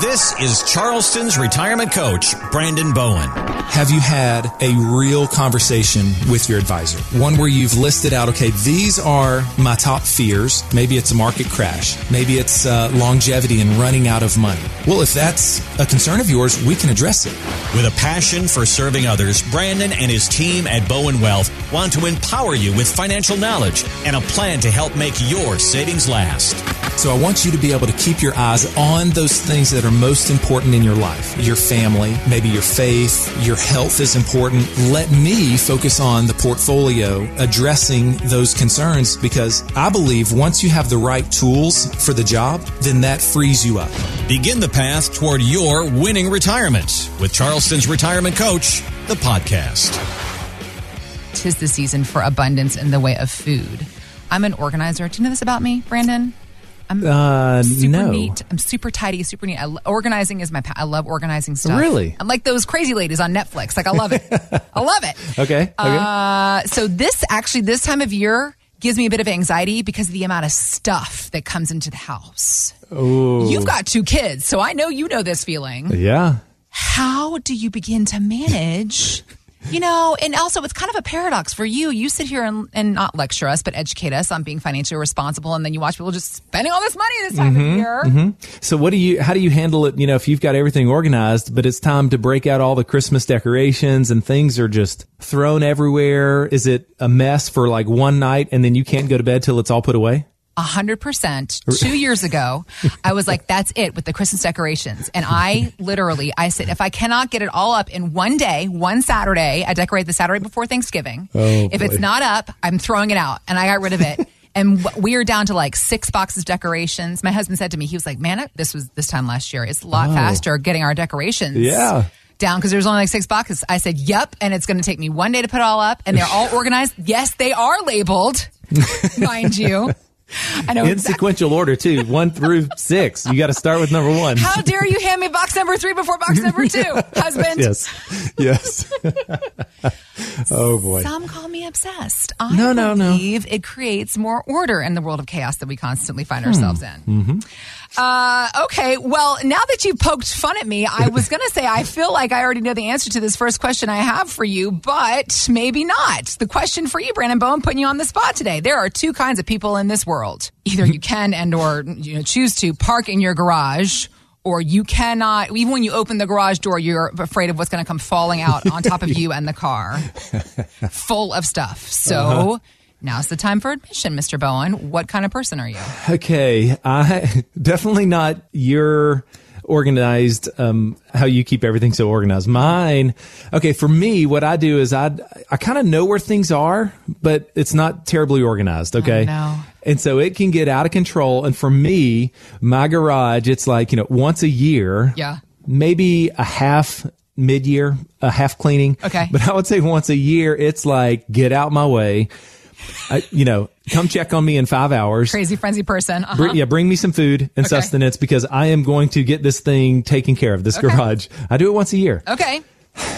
This is Charleston's retirement coach, Brandon Bowen. Have you had a real conversation with your advisor? One where you've listed out, okay, these are my top fears. Maybe it's a market crash. Maybe it's uh, longevity and running out of money. Well, if that's a concern of yours, we can address it. With a passion for serving others, Brandon and his team at Bowen Wealth want to empower you with financial knowledge and a plan to help make your savings last. So I want you to be able to keep your eyes on those things that are most important in your life. Your family, maybe your faith, your health is important. Let me focus on the portfolio addressing those concerns because I believe once you have the right tools for the job, then that frees you up. Begin the path toward your winning retirement with Charleston's retirement coach, the podcast. Tis the season for abundance in the way of food. I'm an organizer. Do you know this about me, Brandon? I'm Uh, super no. neat. I'm super tidy, super neat. I, organizing is my. Pa- I love organizing stuff. Really? I'm like those crazy ladies on Netflix. Like I love it. I love it. Okay. Okay. Uh, so this actually this time of year gives me a bit of anxiety because of the amount of stuff that comes into the house. Ooh. You've got two kids, so I know you know this feeling. yeah. How do you begin to manage? You know, and also it's kind of a paradox for you. You sit here and, and not lecture us, but educate us on being financially responsible, and then you watch people just spending all this money this time of mm-hmm, year. Mm-hmm. So what do you? How do you handle it? You know, if you've got everything organized, but it's time to break out all the Christmas decorations and things are just thrown everywhere. Is it a mess for like one night and then you can't go to bed till it's all put away? A hundred percent. Two years ago, I was like, "That's it with the Christmas decorations." And I literally, I said, if I cannot get it all up in one day, one Saturday, I decorate the Saturday before Thanksgiving. Oh, if it's not up, I'm throwing it out, and I got rid of it. And we are down to like six boxes of decorations. My husband said to me, he was like, "Man, this was this time last year. It's a lot oh. faster getting our decorations." Yeah. Down because there's only like six boxes. I said, "Yep," and it's going to take me one day to put it all up, and they're all organized. Yes, they are labeled, mind you. I know In exactly. sequential order too, one through six. You got to start with number one. How dare you hand me box number three before box number two, husband? yes. Yes. oh boy. Some call me obsessed. I No, no, no. believe it creates more order in the world of chaos that we constantly find Hmm. ourselves in. Mm-hmm. Uh, okay, well, now that you poked fun at me, I was going to say I feel like I already know the answer to this first question I have for you, but maybe not. The question for you, Brandon Bowen, putting you on the spot today. There are two kinds of people in this world. Either you can and or you know choose to park in your garage or you cannot even when you open the garage door you're afraid of what's going to come falling out on top of you and the car full of stuff. So Uh-huh. now's the time for admission, Mr. Bowen. What kind of person are you? Okay, I definitely not your organized um how you keep everything so organized mine okay for me what i do is i i kind of know where things are but it's not terribly organized okay no. And so it can get out of control and for me my garage it's like you know once a year Yeah. maybe a half mid-year a half cleaning Okay. but i would say once a year it's like get out my way I, you know come check on me in five hours Crazy frenzy person. Uh-huh. Bring, yeah, bring me some food and Okay. sustenance because I am going to get this thing taken care of. This Okay. garage, I do it once a year. Okay.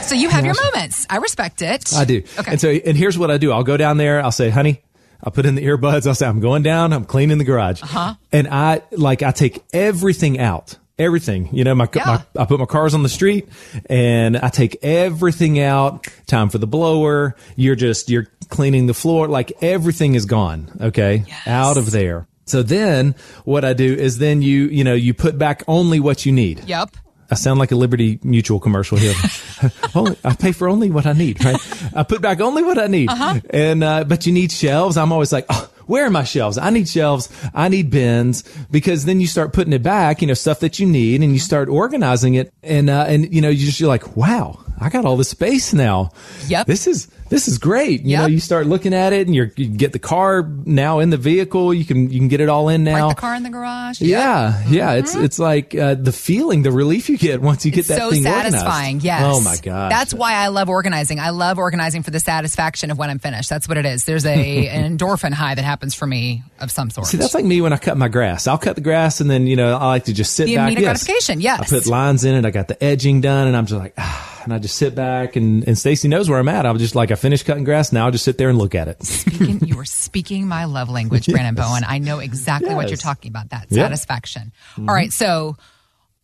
So you have your moments. I respect it. I do. Okay. And so, and here's what I do: I'll go down there. I'll say, "Honey," I'll put in the earbuds. I'll say, "I'm going down. I'm cleaning the garage." Uh-huh. And I like I take everything out. Everything, you know, my, Yeah. my I put my cars on the street and I take everything out. Time for the blower. You're just you're cleaning the floor. Like everything is gone. Okay, Yes. out of there. So then what I do is then you you know you put back only what you need. Yep. I sound like a Liberty Mutual commercial here. only, I pay for only what I need, right? I put back only what I need. Uh-huh. And, uh, but you need shelves. I'm always like, oh, where are my shelves? I need shelves. I need bins because then you start putting it back, you know, stuff that you need and you start organizing it. And, uh, and, you know, you just, you're like, wow, I got all the space now. Yep. This is, this is great. You know, you start looking at it and you're, you get the car now in the vehicle. You can, you can get it all in now. Park the car in the garage. Yeah, yeah. It's it's like uh, the feeling, the relief you get once you get that so thing satisfying. organized. Yes. Oh my god. That's why I love organizing. I love organizing for the satisfaction of when I'm finished. That's what it is. There's a an endorphin high that happens for me of some sort. See, that's like me when I cut my grass. I'll cut the grass and then you know I like to just sit The back. immediate Yes. gratification, yes. I put lines in it. I got the edging done, and I'm just like, ah, and I just sit back and and Stacy knows where I'm at. I'm just like I finished cutting grass. Now I'll just sit there and look at it. speaking, you are speaking my love language, Brandon Bowen. I know exactly what you're talking about. That satisfaction. All mm-hmm. right, so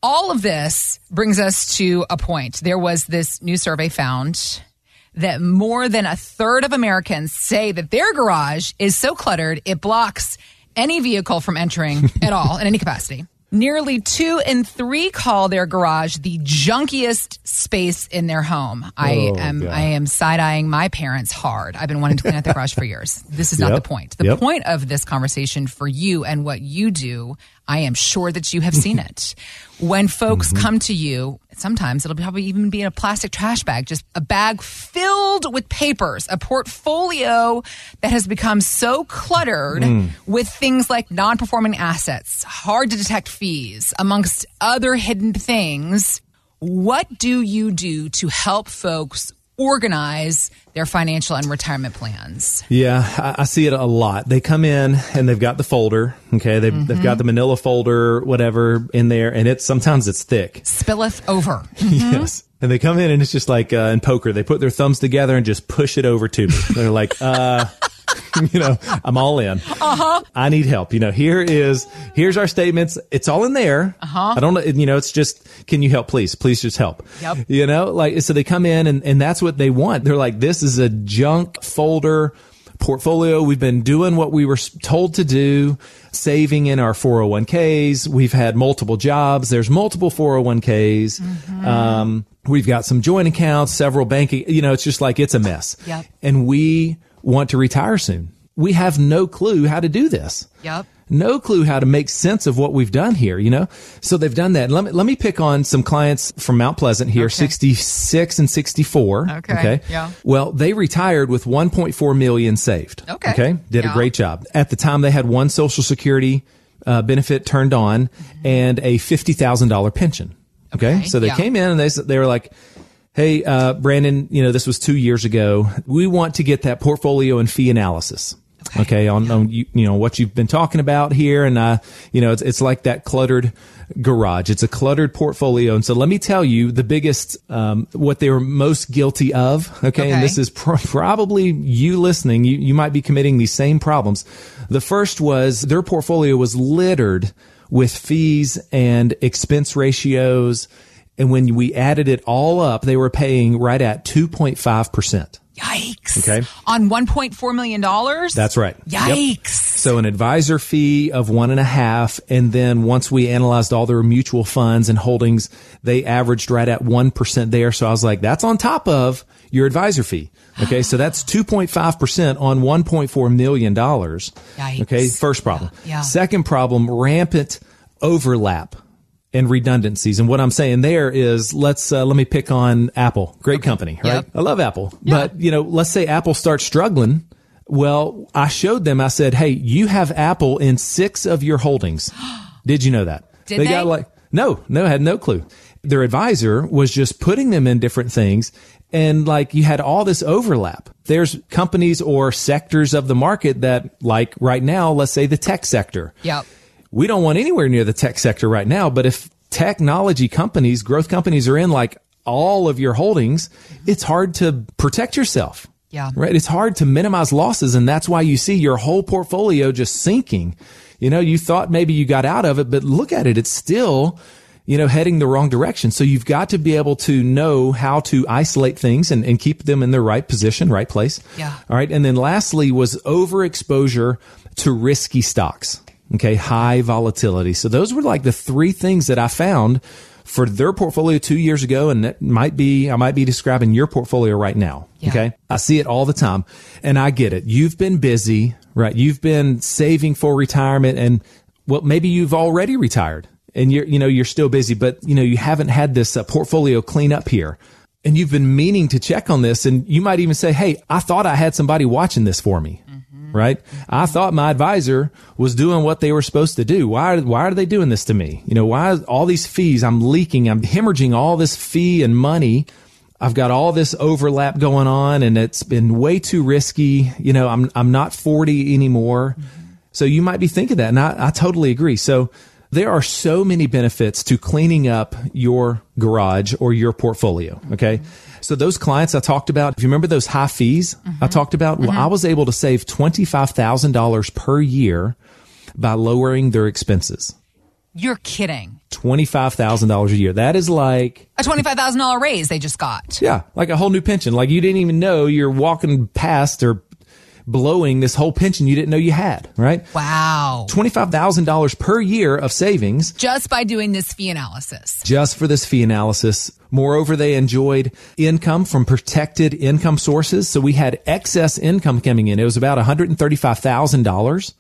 All of this brings us to a point. There was this new survey found that more than a third of Americans say that their garage is so cluttered it blocks any vehicle from entering at all in any capacity. Nearly two in three call their garage the junkiest space in their home. I Oh, am God. I am side eyeing my parents hard. I've been wanting to clean out the garage for years. This is not the point. The Yep. point of this conversation for you and what you do, I am sure that you have seen it. When folks Mm-hmm. come to you, sometimes it'll probably even be in a plastic trash bag, just a bag filled with papers, a portfolio that has become so cluttered Mm. with things like non performing assets, hard to detect fees, amongst other hidden things. What do you do to help folks organize their financial and retirement plans? Yeah, I, I see it a lot. They come in and they've got the folder. Okay, they've, they've got the Manila folder, whatever, in there, and it's sometimes it's thick. Spilleth over. Yes. And they come in and it's just like uh, in poker, they put their thumbs together and just push it over to me. They're like, uh, you know, I'm all in. Uh-huh. I need help. You know, here is, here's our statements. It's all in there. Uh-huh. I don't know, you know, it's just, can you help, please? Please just help. Yep. You know, like, so they come in and, and that's what they want. They're like, this is a junk folder portfolio. We've been doing what we were told to do, saving in our 401ks. We've had multiple jobs. There's multiple 401ks. Um, we've got some joint accounts, several banking, you know, it's just like, it's a mess. Yep. And we want to retire soon. We have no clue how to do this Yep. no clue how to make sense of what we've done here, you know? So they've done that. Let me, let me pick on some clients from Mount Pleasant here, 66 and 64. Okay, yeah. Well, they retired with 1.4 million saved. Okay. Okay. Did Yeah. a great job. At the time they had one social security uh, benefit turned on and a $50,000 pension. Okay. Okay, So they yeah. came in and they, they were like, Hey, uh, Brandon, you know, this was two years ago. We want to get that portfolio and fee analysis. Okay. on, on you, you know, what you've been talking about here. And, uh, you know, it's, it's like that cluttered garage. It's a cluttered portfolio. And so let me tell you the biggest, um, what they were most guilty of. Okay. Okay. And this is pr- probably you listening. You, you might be committing these same problems. The first was their portfolio was littered with fees and expense ratios. And when we added it all up, they were paying right at 2.5%. Yikes. Okay. On $1.4 million? That's right. Yep. Yikes. So an advisor fee of one and a half. And then once we analyzed all their mutual funds and holdings, they averaged right at 1% there. So I was like, that's on top of your advisor fee. Okay. so that's 2.5% on $1.4 million. Yikes. Okay. First problem. Yeah, yeah. Second problem, rampant overlap and redundancies. And what I'm saying there is let's, uh, let me pick on Apple. Great company, right? Yep. I love Apple, but you know, let's say Apple starts struggling. Well, I showed them, I said, Hey, you have Apple in six of your holdings. Did you know that? Did they? got like, no, no, had no clue. Their advisor was just putting them in different things. And like you had all this overlap. There's companies or sectors of the market that like right now, let's say the tech sector Yep. We don't want anywhere near the tech sector right now. But if technology companies, growth companies are in like all of your holdings, it's hard to protect yourself. Yeah. Right. It's hard to minimize losses. And that's why you see your whole portfolio just sinking. You know, you thought maybe you got out of it, but look at it. It's still, you know, heading the wrong direction. So you've got to be able to know how to isolate things and, and keep them in the right position, right place. Yeah. All right. And then lastly was overexposure to risky stocks. Okay. High volatility. So those were like the three things that I found for their portfolio two years ago. And that might be, I might be describing your portfolio right now. Yeah. Okay. I see it all the time and I get it. You've been busy, right? You've been saving for retirement and well, maybe you've already retired and you're, you know, you're still busy, but you know, you haven't had this uh, portfolio clean up here and you've been meaning to check on this. And you might even say, Hey, I thought I had somebody watching this for me. Right. I thought my advisor was doing what they were supposed to do. Why, why are they doing this to me? You know, why all these fees? I'm leaking. I'm hemorrhaging all this fee and money. I've got all this overlap going on and it's been way too risky. You know, I'm, I'm not 40 anymore. So you might be thinking that. And I, I totally agree. So there are so many benefits to cleaning up your garage or your portfolio. Okay. So those clients I talked about, if you remember those high fees I mm-hmm. talked about, well, I mm-hmm. was able to save $25,000 per year by lowering their expenses. You're kidding. $25,000 a year. That is like a $25,000 raise they just got. Yeah, like a whole new pension. Like you didn't even know you're walking past or blowing this whole pension you didn't know you had, right? Wow. $25,000 per year of savings. Just by doing this fee analysis. Just for this fee analysis. Moreover, they enjoyed income from protected income sources. So we had excess income coming in. It was about $135,000.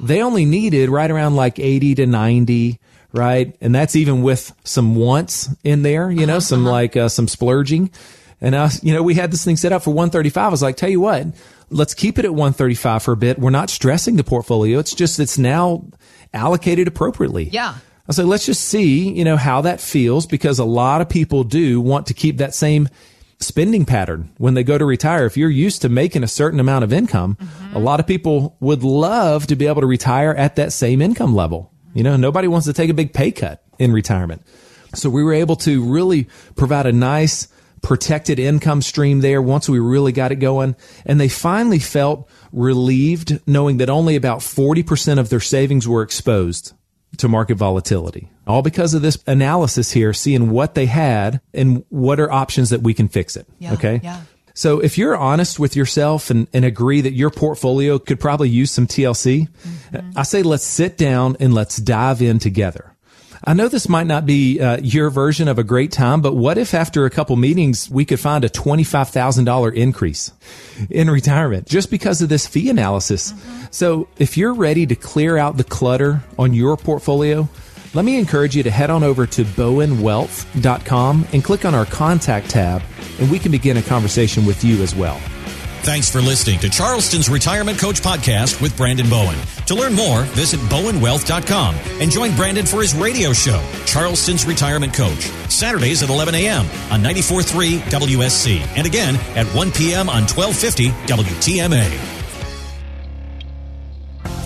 They only needed right around like 80 to 90 right? And that's even with some wants in there, you know, uh-huh, some uh-huh. like uh, some splurging. And us, you know, we had this thing set up for 135. I was like, tell you what, let's keep it at 135 for a bit. We're not stressing the portfolio. It's just, it's now allocated appropriately. Yeah. I said, let's just see, you know, how that feels because a lot of people do want to keep that same spending pattern when they go to retire. If you're used to making a certain amount of income, mm-hmm. a lot of people would love to be able to retire at that same income level. You know, nobody wants to take a big pay cut in retirement. So we were able to really provide a nice protected income stream there once we really got it going. And they finally felt relieved knowing that only about 40% of their savings were exposed to market volatility. All because of this analysis here, seeing what they had and what are options that we can fix it. Yeah, okay. Yeah. So if you're honest with yourself and, and agree that your portfolio could probably use some TLC, mm-hmm. I say let's sit down and let's dive in together. I know this might not be uh, your version of a great time, but what if after a couple meetings we could find a $25,000 increase in retirement just because of this fee analysis? Mm-hmm. So if you're ready to clear out the clutter on your portfolio, let me encourage you to head on over to bowenwealth.com and click on our contact tab, and we can begin a conversation with you as well. Thanks for listening to Charleston's Retirement Coach Podcast with Brandon Bowen. To learn more, visit bowenwealth.com and join Brandon for his radio show, Charleston's Retirement Coach, Saturdays at 11 a.m. on 94.3 WSC and again at 1 p.m. on 1250 WTMA.